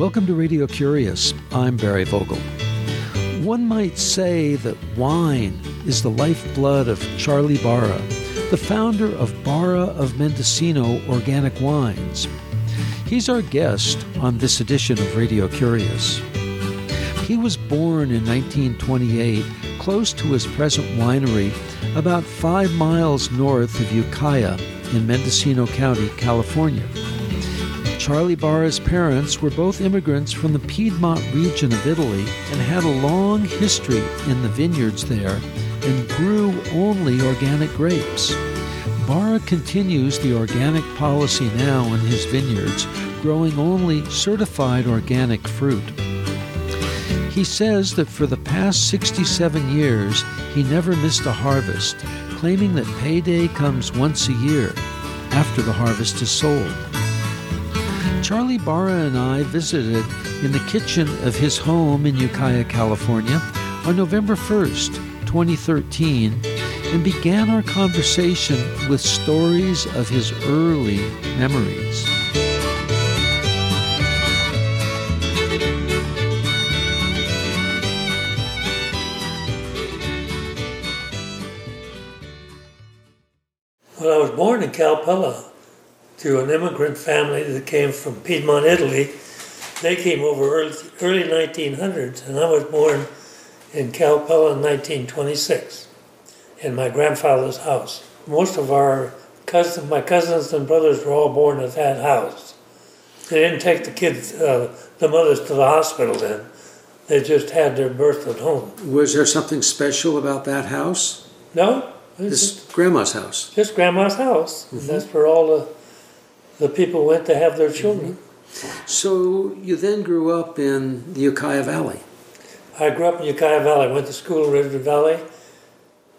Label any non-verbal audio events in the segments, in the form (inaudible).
Welcome to Radio Curious. I'm Barry Vogel. One might say that wine is the lifeblood of Charlie Barra, the founder of Barra of Mendocino Organic Wines. He's our guest on this edition of Radio Curious. He was born in 1928 close to his present winery, about five miles north of Ukiah in Mendocino County, California. Charlie Barra's parents were both immigrants from the Piedmont region of Italy and had a long history in the vineyards there and grew only organic grapes. Barra continues the organic policy now in his vineyards, growing only certified organic fruit. He says that for the past 67 years, he never missed a harvest, claiming that payday comes once a year after the harvest is sold. Charlie Barra and I visited in the kitchen of his home in Ukiah, California on November 1st, 2013, and began our conversation with stories of his early memories. Well, I was born in Calpella to an immigrant family that came from Piedmont, Italy. They came over early, early 1900s, and I was born in Calpella in 1926 in my grandfather's house. Most of our cousins, my cousins and brothers were all born at that house. They didn't take the kids, uh, the mothers to the hospital then. They just had their birth at home. Was there something special about that house? No, this just, grandma's house. Just grandma's house. Mm-hmm. that's where all the the people went to have their children. Mm-hmm. So you then grew up in the Ukiah Valley. I grew up in Ukiah Valley. Went to school in River Valley,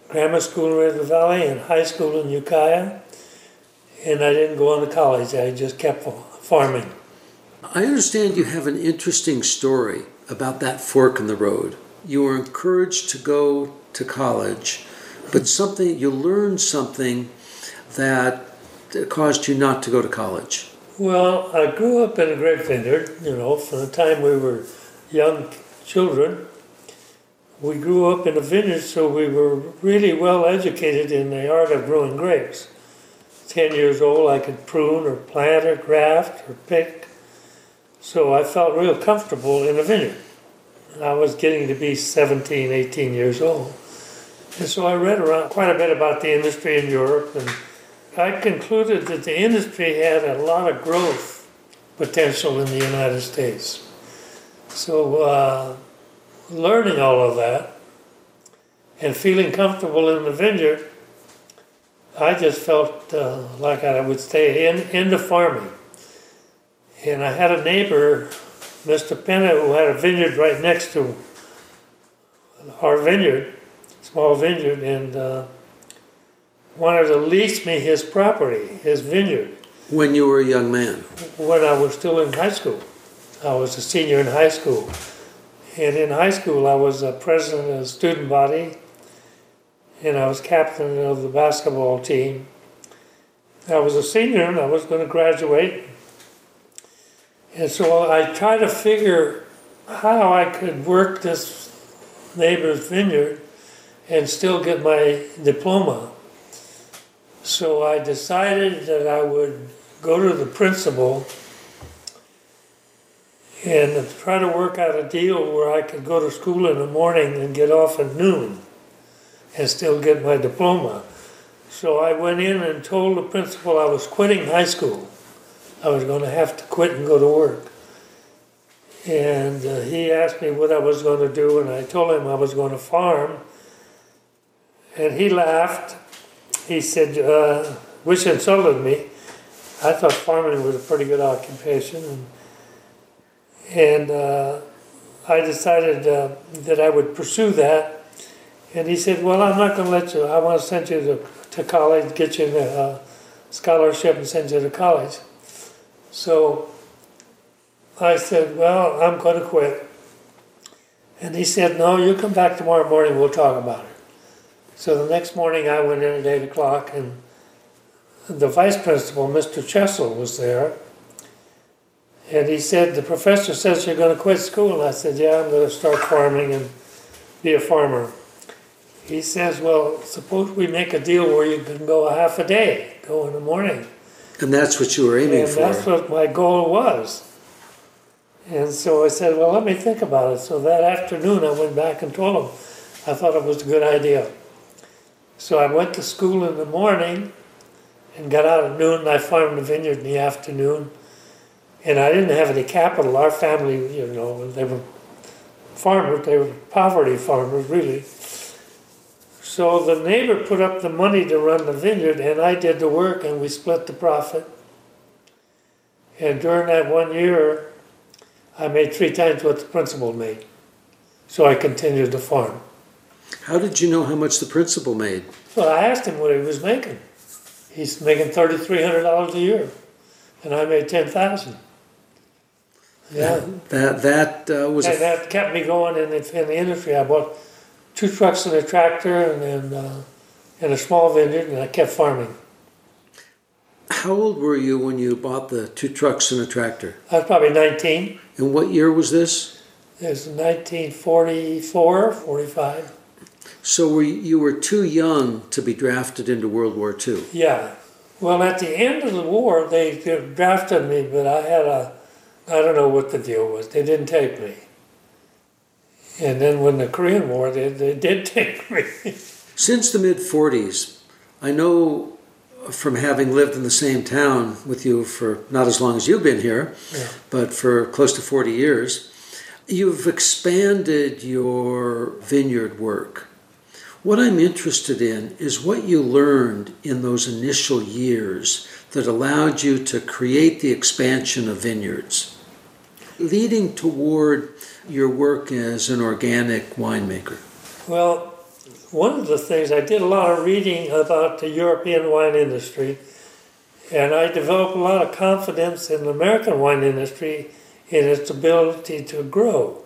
grammar school in River Valley, and high school in Ukiah. And I didn't go on to college. I just kept farming. I understand you have an interesting story about that fork in the road. You were encouraged to go to college, but something you learned something that caused you not to go to college? Well, I grew up in a grape vineyard, you know, from the time we were young children. We grew up in a vineyard, so we were really well educated in the art of growing grapes. Ten years old, I could prune or plant or graft or pick. So I felt real comfortable in a vineyard. I was getting to be 17, 18 years old. And so I read around quite a bit about the industry in Europe and I concluded that the industry had a lot of growth potential in the United States. So, uh, learning all of that and feeling comfortable in the vineyard, I just felt uh, like I would stay in into farming. And I had a neighbor, Mr. Penna, who had a vineyard right next to our vineyard, small vineyard, and uh, wanted to lease me his property, his vineyard. When you were a young man? When I was still in high school. I was a senior in high school. And in high school, I was a president of the student body, and I was captain of the basketball team. I was a senior and I was going to graduate. And so I tried to figure how I could work this neighbor's vineyard and still get my diploma. So I decided that I would go to the principal and try to work out a deal where I could go to school in the morning and get off at noon and still get my diploma. So I went in and told the principal I was quitting high school. I was going to have to quit and go to work. And uh, he asked me what I was going to do, and I told him I was going to farm. And he laughed he said, uh, which insulted me. I thought farming was a pretty good occupation, and, and uh, I decided uh, that I would pursue that. And he said, "Well, I'm not going to let you. I want to send you to, to college, get you a scholarship, and send you to college." So I said, "Well, I'm going to quit." And he said, "No, you come back tomorrow morning. We'll talk about it." So the next morning I went in at 8 o'clock and the vice principal, Mr. Chessel, was there. And he said, The professor says you're going to quit school. And I said, Yeah, I'm going to start farming and be a farmer. He says, Well, suppose we make a deal where you can go a half a day, go in the morning. And that's what you were aiming and for. that's what my goal was. And so I said, Well, let me think about it. So that afternoon, I went back and told him I thought it was a good idea. So I went to school in the morning and got out at noon, and I farmed the vineyard in the afternoon. And I didn't have any capital. Our family, you know, they were farmers, they were poverty farmers, really. So the neighbor put up the money to run the vineyard, and I did the work, and we split the profit. And during that one year, I made three times what the principal made. So I continued to farm. How did you know how much the principal made? Well, I asked him what he was making. He's making thirty-three hundred dollars a year, and I made ten thousand. Yeah, That that uh, was and a, that kept me going in the, in the industry. I bought two trucks and a tractor, and then uh, and a small vineyard, and I kept farming. how old were you when you bought the two trucks and a tractor? I was probably nineteen. And what year was this? It was 1944, 45. So were you, you were too young to be drafted into World War II. Yeah. Well, at the end of the war, they drafted me, but I had a, I don't know what the deal was. They didn't take me. And then when the Korean War, they, they did (laughs) take me. Since the mid 40s, I know from having lived in the same town with you for not as long as you've been here, Yeah. but for close to 40 years, you've expanded your vineyard work. What I'm interested in is what you learned in those initial years that allowed you to create the expansion of vineyards, leading toward your work as an organic winemaker. Well, one of the things, I did a lot of reading about the European wine industry, and I developed a lot of confidence in the American wine industry in its ability to grow.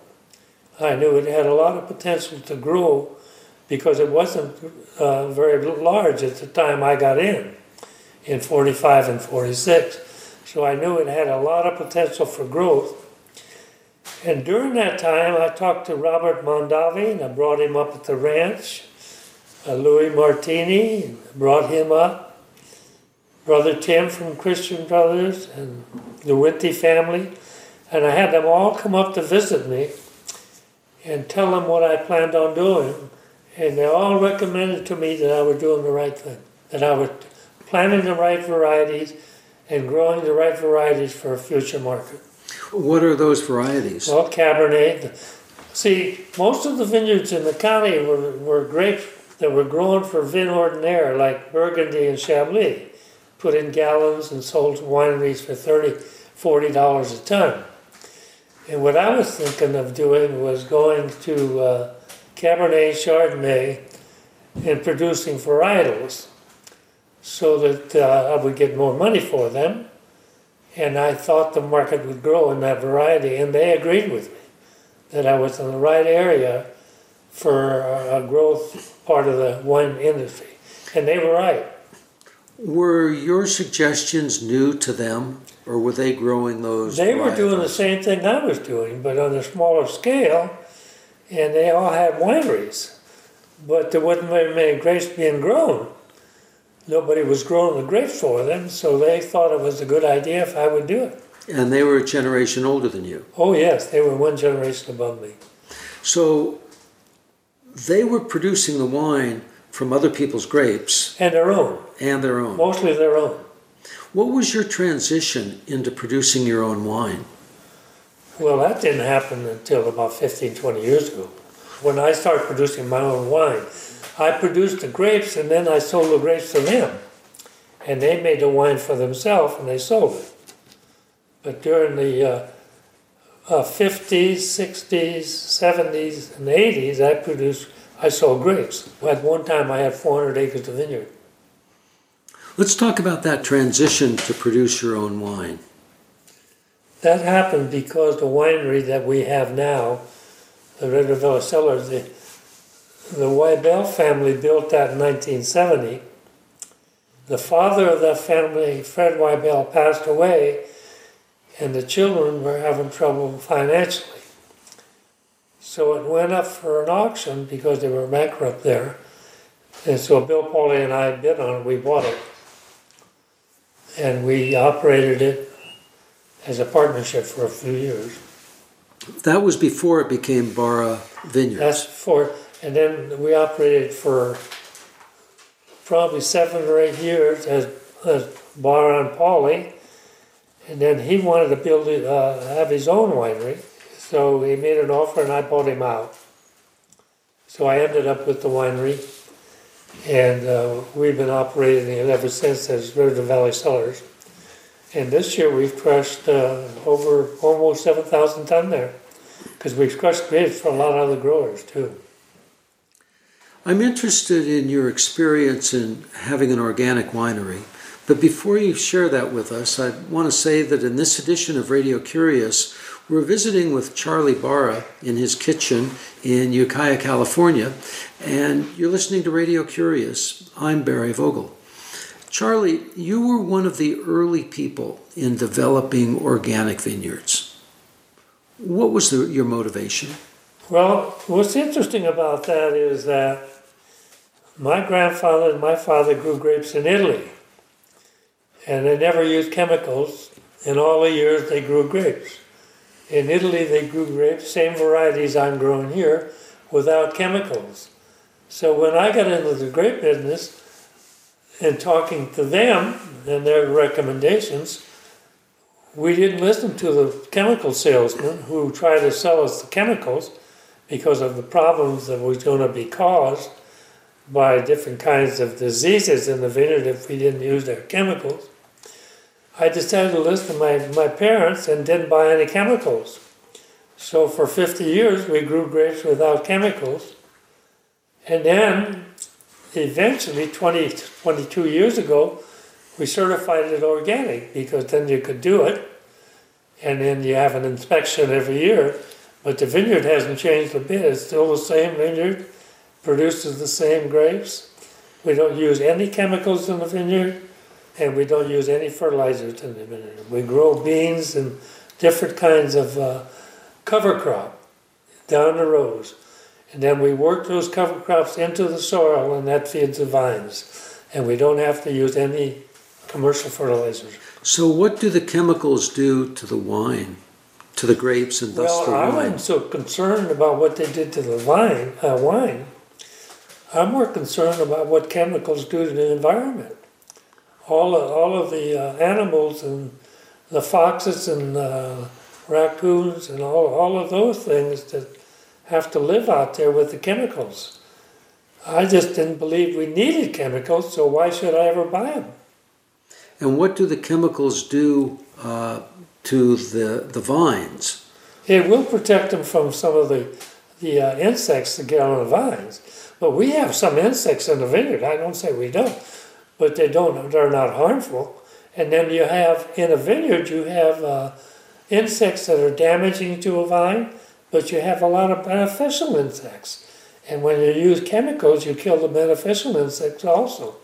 I knew it had a lot of potential to grow because it wasn't uh, very large at the time I got in, in 45 and 46. So I knew it had a lot of potential for growth. And during that time, I talked to Robert Mondavi, and I brought him up at the ranch. Uh, Louis Martini, brought him up. Brother Tim from Christian Brothers, and the Wente family. And I had them all come up to visit me and tell them what I planned on doing. And they all recommended to me that I was doing the right thing, that I was planting the right varieties and growing the right varieties for a future market. What are those varieties? Well, Cabernet. See, most of the vineyards in the county were, were grapes that were grown for vin ordinaire, like Burgundy and Chablis, put in gallons and sold to wineries for 30 $40 a ton. And what I was thinking of doing was going to uh, Cabernet Chardonnay and producing varietals so that uh, I would get more money for them. And I thought the market would grow in that variety, and they agreed with me that I was in the right area for a growth part of the wine industry. And they were right. Were your suggestions new to them, or were they growing those? They were doing the same thing I was doing, but on a smaller scale, and they all had wineries. But there wasn't very many grapes being grown. Nobody was growing the grapes for them, so they thought it was a good idea if I would do it. And they were a generation older than you. Oh, yes, they were one generation above me. So they were producing the wine from other people's grapes And their own, and their own. mostly their own. What was your transition into producing your own wine? Well, that didn't happen until about 15, 20 years ago. When I started producing my own wine, I produced the grapes and then I sold the grapes to them. And they made the wine for themselves and they sold it. But during the uh, uh, 50s, 60s, 70s, and 80s, I produced, I sold grapes. At one time, I had 400 acres of vineyard. Let's talk about that transition to produce your own wine. That happened because the winery that we have now, the Red River Cellars, the, the Weibel family built that in 1970. The father of that family, Fred Weibel, passed away, and the children were having trouble financially. So it went up for an auction because they were bankrupt there. And so Bill Pauli and I bid on it, we bought it. And we operated it as a partnership for a few years. That was before it became Barra Vineyards. That's for, and then we operated for probably seven or eight years as, as Barra and Pauli. And then he wanted to build it, uh, have his own winery. So he made an offer and I bought him out. So I ended up with the winery. And uh, we've been operating it ever since as River Valley Cellars. And this year we've crushed uh, over almost 7,000 ton there because we've crushed grapes for a lot of other growers too. I'm interested in your experience in having an organic winery. But before you share that with us, I want to say that in this edition of Radio Curious, we're visiting with Charlie Barra in his kitchen in Ukiah, California, and you're listening to Radio Curious. I'm Barry Vogel. Charlie, you were one of the early people in developing organic vineyards. What was the, your motivation? Well, what's interesting about that is that my grandfather and my father grew grapes in Italy and they never used chemicals. In all the years they grew grapes. In Italy, they grew grapes, same varieties I'm growing here, without chemicals. So when I got into the grape business and talking to them and their recommendations, we didn't listen to the chemical salesmen who tried to sell us the chemicals because of the problems that was going to be caused by different kinds of diseases in the vineyard if we didn't use their chemicals. I decided to listen to my, my parents and didn't buy any chemicals. So for 50 years, we grew grapes without chemicals. And then, eventually, 20, 22 years ago, we certified it organic because then you could do it. And then you have an inspection every year. But the vineyard hasn't changed a bit. It's still the same vineyard, produces the same grapes. We don't use any chemicals in the vineyard and we don't use any fertilizers in the vineyard. We grow beans and different kinds of uh, cover crop down the rows. And then we work those cover crops into the soil, and that feeds the vines. And we don't have to use any commercial fertilizers. So, what do the chemicals do to the wine, to the grapes, and thus well, the wine? Well, I wasn't so concerned about what they did to the vine, uh, wine. I'm more concerned about what chemicals do to the environment all of, all of the uh, animals and the foxes and uh, raccoons and all, all of those things that have to live out there with the chemicals. I just didn't believe we needed chemicals, so why should I ever buy them? And what do the chemicals do uh, to the, the vines? It will protect them from some of the, the uh, insects that get on the vines. But we have some insects in the vineyard. I don't say we don't but they don't. They're not harmful. And then you have in a vineyard, you have uh, insects that are damaging to a vine, but you have a lot of beneficial insects. And when you use chemicals, you kill the beneficial insects also.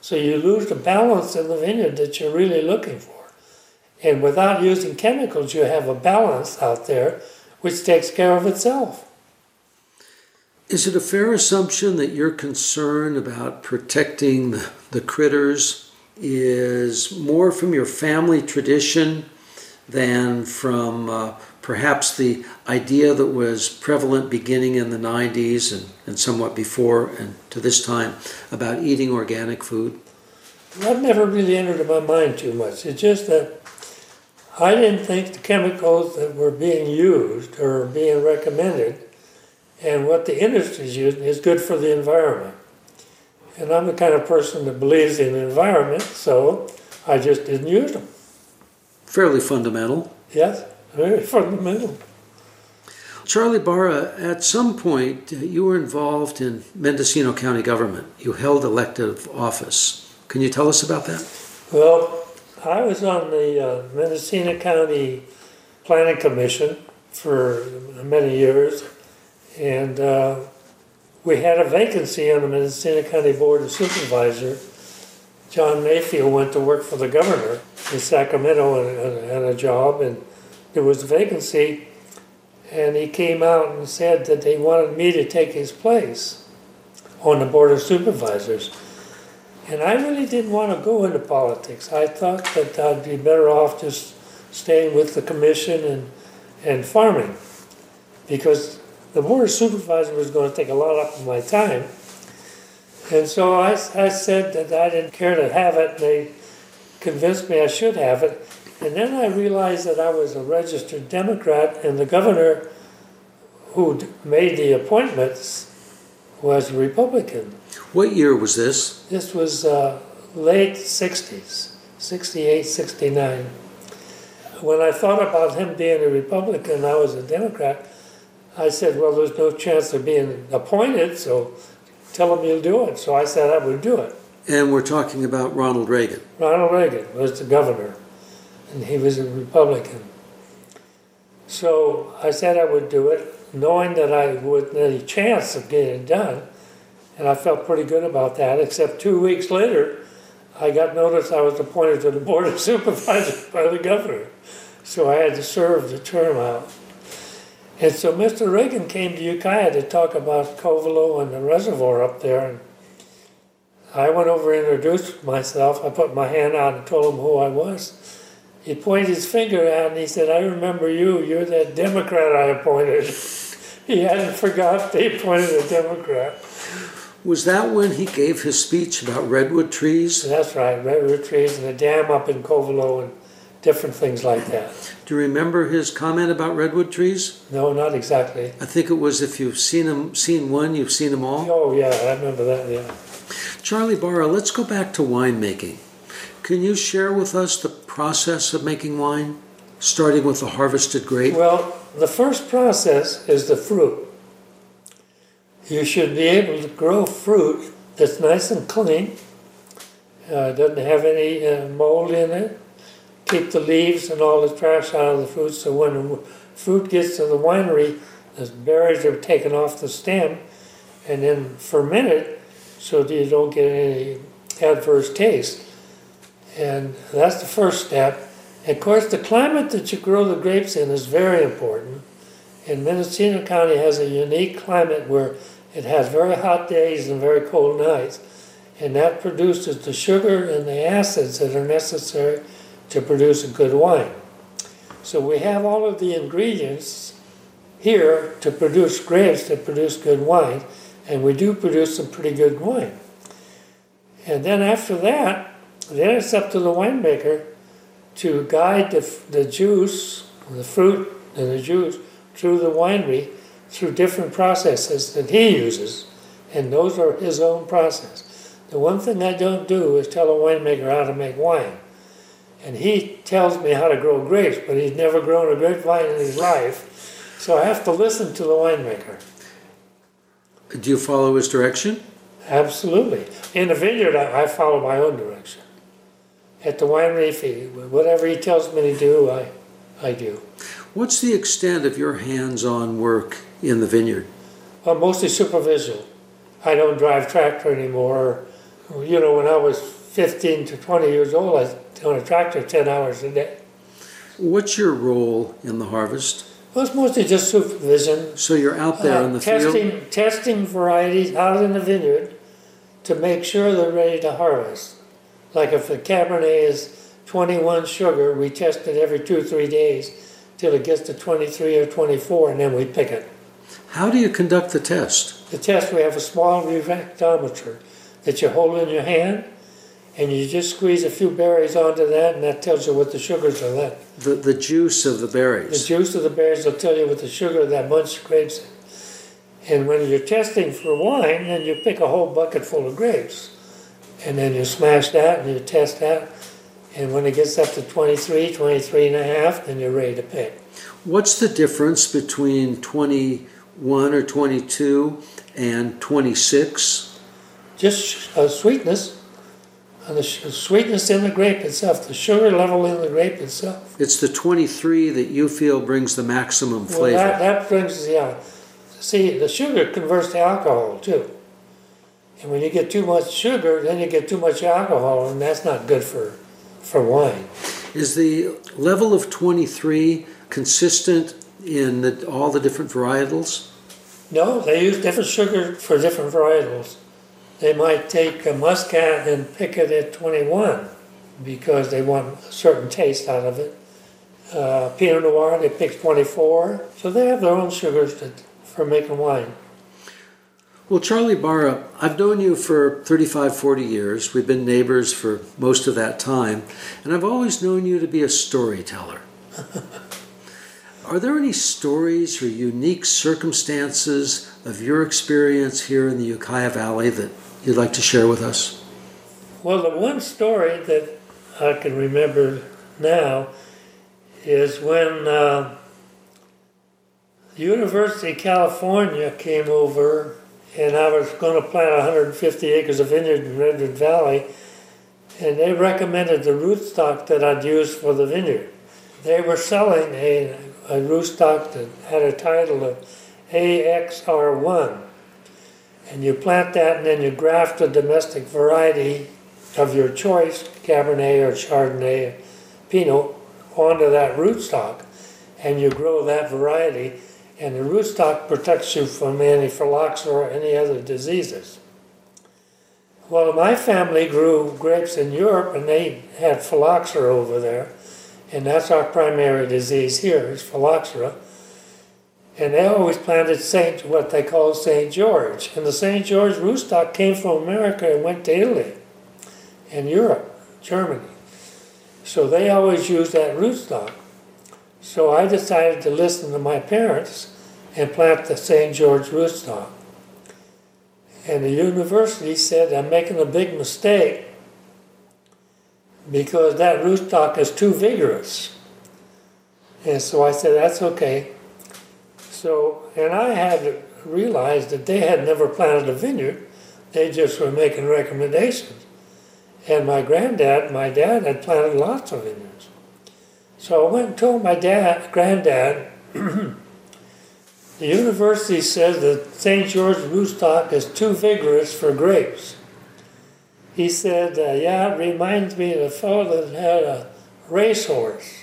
So you lose the balance in the vineyard that you're really looking for. And without using chemicals, you have a balance out there which takes care of itself. Is it a fair assumption that your concern about protecting the, critters is more from your family tradition than from uh, perhaps the idea that was prevalent beginning in the 90s and, and somewhat before and to this time about eating organic food? That never really entered my mind too much. It's just that I didn't think the chemicals that were being used or being recommended and what the industry is using is good for the environment. And I'm the kind of person that believes in the environment, so I just didn't use them. Fairly fundamental. Yes, very fundamental. Charlie Barra, at some point uh, you were involved in Mendocino County government. You held elective office. Can you tell us about that? Well, I was on the uh, Mendocino County Planning Commission for many years and uh, we had a vacancy on the Mendocino County Board of Supervisor. John Mayfield went to work for the governor, in Sacramento and, and a job, and there was a vacancy, and he came out and said that they wanted me to take his place on the board of supervisors. And I really didn't want to go into politics. I thought that I'd be better off just staying with the commission and, and farming because the board of supervisors was going to take a lot of my time. And so I, I said that I didn't care to have it. And they convinced me I should have it. And then I realized that I was a registered Democrat, and the governor who made the appointments was a Republican. What year was this? This was uh, late 60s, 68, 69. When I thought about him being a Republican, I was a Democrat. I said, Well, there's no chance of being appointed, so tell him you'll do it. So I said I would do it. And we're talking about Ronald Reagan. Ronald Reagan was the governor, and he was a Republican. So I said I would do it, knowing that I wouldn't have any chance of getting it done. And I felt pretty good about that, except two weeks later, I got notice I was appointed to the Board of (laughs) Supervisors by the governor. So I had to serve the term out. And so Mr. Reagan came to Ukiah to talk about Covelo and the reservoir up there. And I went over and introduced myself. I put my hand out and told him who I was. He pointed his finger out and he said, I remember you. You're that Democrat I appointed. (laughs) he hadn't forgot they appointed a Democrat. Was that when he gave his speech about redwood trees? That's right, redwood trees and the dam up in Covelo and different things like that. Do you remember his comment about redwood trees? No, not exactly. I think it was if you've seen them, seen one, you've seen them all. Oh yeah, I remember that. Yeah. Charlie Barra, let's go back to winemaking. Can you share with us the process of making wine, starting with the harvested grape? Well, the first process is the fruit. You should be able to grow fruit that's nice and clean, uh, doesn't have any uh, mold in it. Keep the leaves and all the trash out of the fruit so when the fruit gets to the winery, the berries are taken off the stem and then fermented so that you don't get any adverse taste. And that's the first step. Of course, the climate that you grow the grapes in is very important. And Mendocino County has a unique climate where it has very hot days and very cold nights. And that produces the sugar and the acids that are necessary to produce a good wine. So we have all of the ingredients here to produce grapes that produce good wine, and we do produce some pretty good wine. And then after that, then it's up to the winemaker to guide the, the juice, the fruit and the juice through the winery through different processes that he uses, and those are his own process. The one thing I don't do is tell a winemaker how to make wine. And he tells me how to grow grapes, but he's never grown a grapevine in his life. So I have to listen to the winemaker. Do you follow his direction? Absolutely. In the vineyard, I, I follow my own direction. At the winery, if he, whatever he tells me to do, I, I do. What's the extent of your hands on work in the vineyard? Well, mostly superficial. I don't drive tractor anymore. You know, when I was 15 to 20 years old, I was on a tractor 10 hours a day. What's your role in the harvest? Well, it's mostly just supervision. So you're out there Uh, in the testing, field? testing varieties out in the vineyard to make sure they're ready to harvest. Like if the Cabernet is 21 sugar, we test it every two three days till it gets to 23 or 24, and then we pick it. How do you conduct the test? The test, we have a small refractometer that you hold in your hand, and you just squeeze a few berries onto that, and that tells you what the sugars are left. The, the juice of the berries. The juice of the berries will tell you what the sugar of that bunch of grapes is. And when you're testing for wine, then you pick a whole bucket full of grapes. And then you smash that and you test that. And when it gets up to 23, 23 and a half, then you're ready to pick. What's the difference between 21 or 22 and 26? Just uh, sweetness, and the sweetness in the grape itself, the sugar level in the grape itself. It's the 23 that you feel brings the maximum Well, flavor. that, that brings the uh, see the sugar converts to alcohol too. And when you get too much sugar, then you get too much alcohol, and that's not good for for wine. Is the level of 23 consistent in the, all the different varietals? No, they use different sugar for different varietals. They might take a muscat and pick it at 21 because they want a certain taste out of it. Uh, Pinot Noir, they pick 24. So they have their own sugars to, for making wine. Well, Charlie Barra, I've known you for 35, 40 years. We've been neighbors for most of that time, and I've always known you to be a storyteller. (laughs) Are there any stories or unique circumstances of your experience here in the Ukiah Valley that you'd like to share with us? Well, the one story that I can remember now is when uh, the University of California came over and I was going to plant 150 acres of vineyard in Redwood Valley, and they recommended the rootstock that I'd use for the vineyard. They were selling a, a rootstock that had a title of AXR1, and you plant that and then you graft a domestic variety of your choice, Cabernet or Chardonnay, or Pinot, onto that rootstock, and you grow that variety and the rootstock protects you from phylloxera or any other diseases. Well, my family grew grapes in Europe, and they had phylloxera over there, and that's our primary disease here is phylloxera. And they always planted Saint, what they call Saint George, and the Saint George rootstock came from America and went to Italy, and Europe, Germany. So they always used that rootstock. So I decided to listen to my parents and plant the St. George rootstock. And the university said, I'm making a big mistake because that rootstock is too vigorous. And so I said, that's okay. So, and I had realized that they had never planted a vineyard, they just were making recommendations. And my granddad, my dad, had planted lots of vineyards. So I went and told my dad, granddad, (clears throat) the university says that St. George rootstock is too vigorous for grapes. He said, uh, yeah, it reminds me of a fellow that had a racehorse.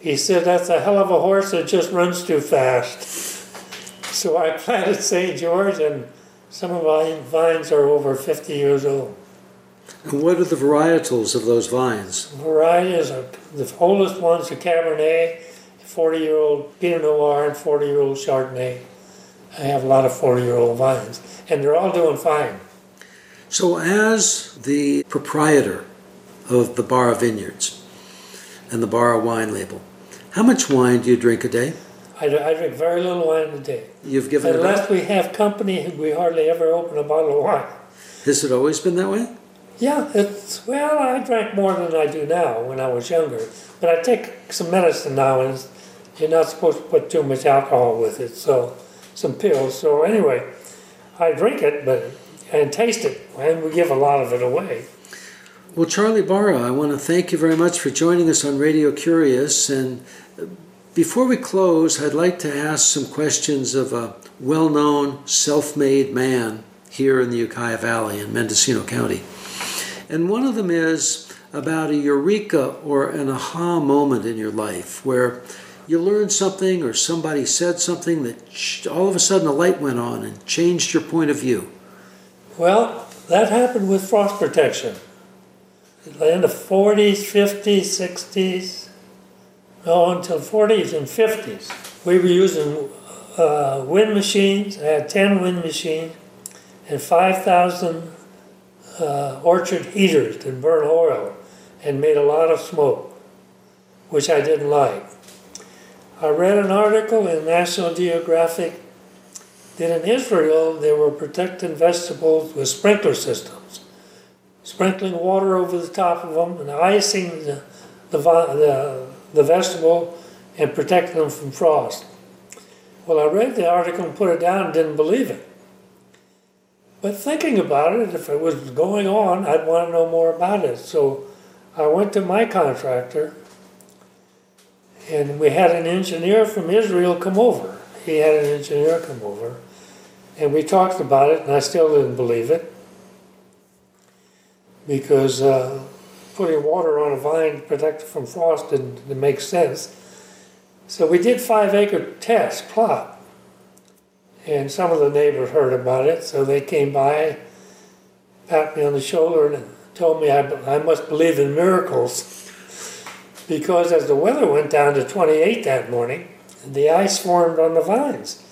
He said, that's a hell of a horse that just runs too fast. (laughs) So I planted St. George, and some of my vines are over 50 years old. And what are the varietals of those vines? Varieties are the oldest ones are Cabernet, 40 year old Pinot Noir, and 40 year old Chardonnay. I have a lot of 40 year old vines, and they're all doing fine. So, as the proprietor of the Barra Vineyards and the Barra wine label, how much wine do you drink a day? I, I drink very little wine a day. You've given Unless we have company, we hardly ever open a bottle of wine. Has it always been that way? Yeah, it's well, I drank more than I do now when I was younger. But I take some medicine now, and you're not supposed to put too much alcohol with it. So, some pills. So anyway, I drink it, but and taste it, and we give a lot of it away. Well, Charlie Barra, I want to thank you very much for joining us on Radio Curious. And before we close, I'd like to ask some questions of a well known, self made man here in the Ukiah Valley in Mendocino County. And one of them is about a eureka or an aha moment in your life where you learned something or somebody said something that all of a sudden a light went on and changed your point of view. Well, that happened with frost protection. In the 40s, 50s, 60s, no, until 40s and 50s, we were using uh, wind machines. I had 10 wind machines and 5,000 uh, orchard heaters that burn oil and made a lot of smoke, which I didn't like. I read an article in National Geographic that in Israel they were protecting vegetables with sprinkler systems, sprinkling water over the top of them and icing the, the, the, the vegetable and protecting them from frost. Well, I read the article and put it down and didn't believe it. But thinking about it, if it was going on, I'd want to know more about it. So I went to my contractor and we had an engineer from Israel come over. He had an engineer come over and we talked about it, and I still didn't believe it because uh, putting water on a vine to protect it from frost didn't, didn't make sense. So we did five acre test plot. And some of the neighbors heard about it, so they came by, pat me on the shoulder, and told me I, I must believe in miracles. Because as the weather went down to 28 that morning, the ice formed on the vines.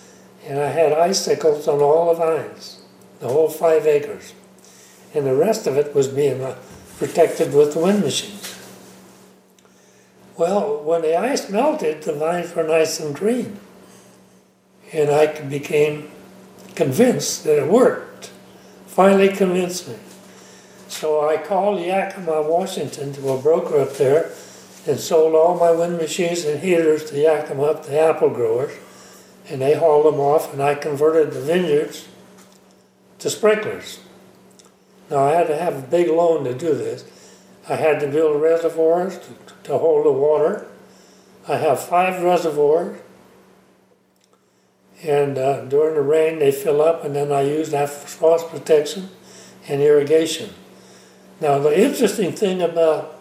And I had icicles on all the vines, the whole five acres. And the rest of it was being uh, protected with the wind machines. Well, when the ice melted, the vines were nice and green. And I became convinced that it worked. Finally convinced me. So I called Yakima, Washington, to a broker up there and sold all my wind machines and heaters to Yakima up the apple growers. And they hauled them off, and I converted the vineyards to sprinklers. Now I had to have a big loan to do this. I had to build reservoirs to, to hold the water. I have five reservoirs, and uh, during the rain they fill up, and then I use that for frost protection and irrigation. Now the interesting thing about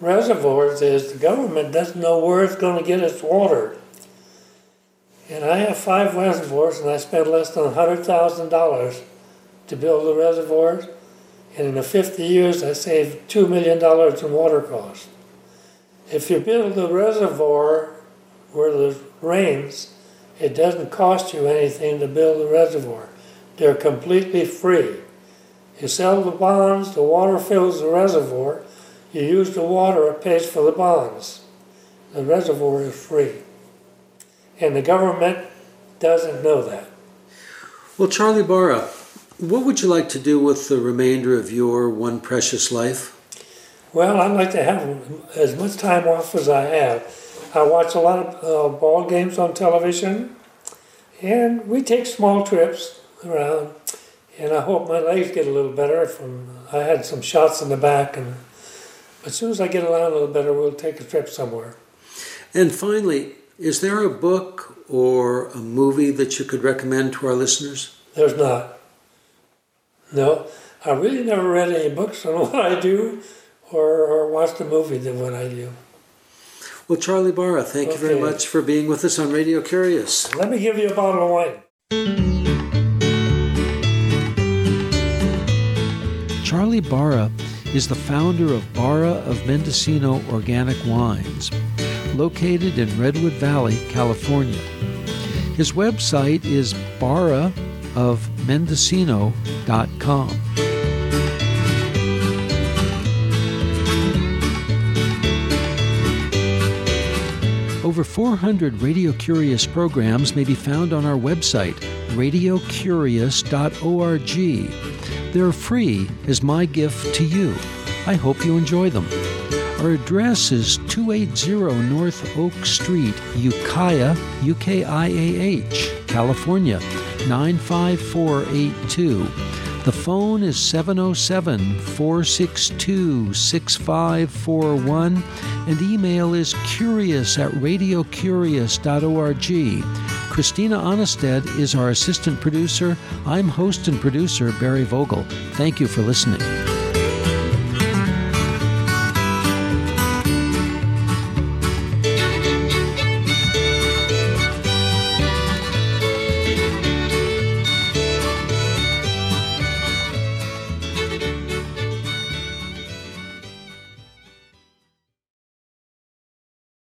reservoirs is the government doesn't know where it's going to get its water. And I have five reservoirs, and I spent less than $100,000 to build the reservoirs. And in the 50 years, I saved $2 million in water costs. If you build a reservoir where it rains, it doesn't cost you anything to build a reservoir. They're completely free. You sell the bonds, the water fills the reservoir, you use the water, it pays for the bonds. The reservoir is free. And the government doesn't know that. Well, Charlie Barra, what would you like to do with the remainder of your one precious life? Well, I'd like to have as much time off as I have. I watch a lot of uh, ball games on television, and we take small trips around. And I hope my legs get a little better. From I had some shots in the back, and as soon as I get around a little better, we'll take a trip somewhere. And finally, is there a book or a movie that you could recommend to our listeners? There's not. No, I really never read any books on (laughs) what I do or, or watched a movie than what I do. Well, Charlie Barra, thank okay. you very much for being with us on Radio Curious. Let me give you a bottle of wine. Charlie Barra is the founder of Barra of Mendocino Organic Wines, located in Redwood Valley, California. His website is barraofmendocino.com. Over 400 Radio Curious programs may be found on our website, radiocurious.org. They're free as my gift to you. I hope you enjoy them. Our address is 280 North Oak Street, Ukiah, U-K-I-A-H, California, 95482. The phone is 707 462 6541, and email is curious at radiocurious.org. Christina Aanestad is our assistant producer. I'm host and producer Barry Vogel. Thank you for listening.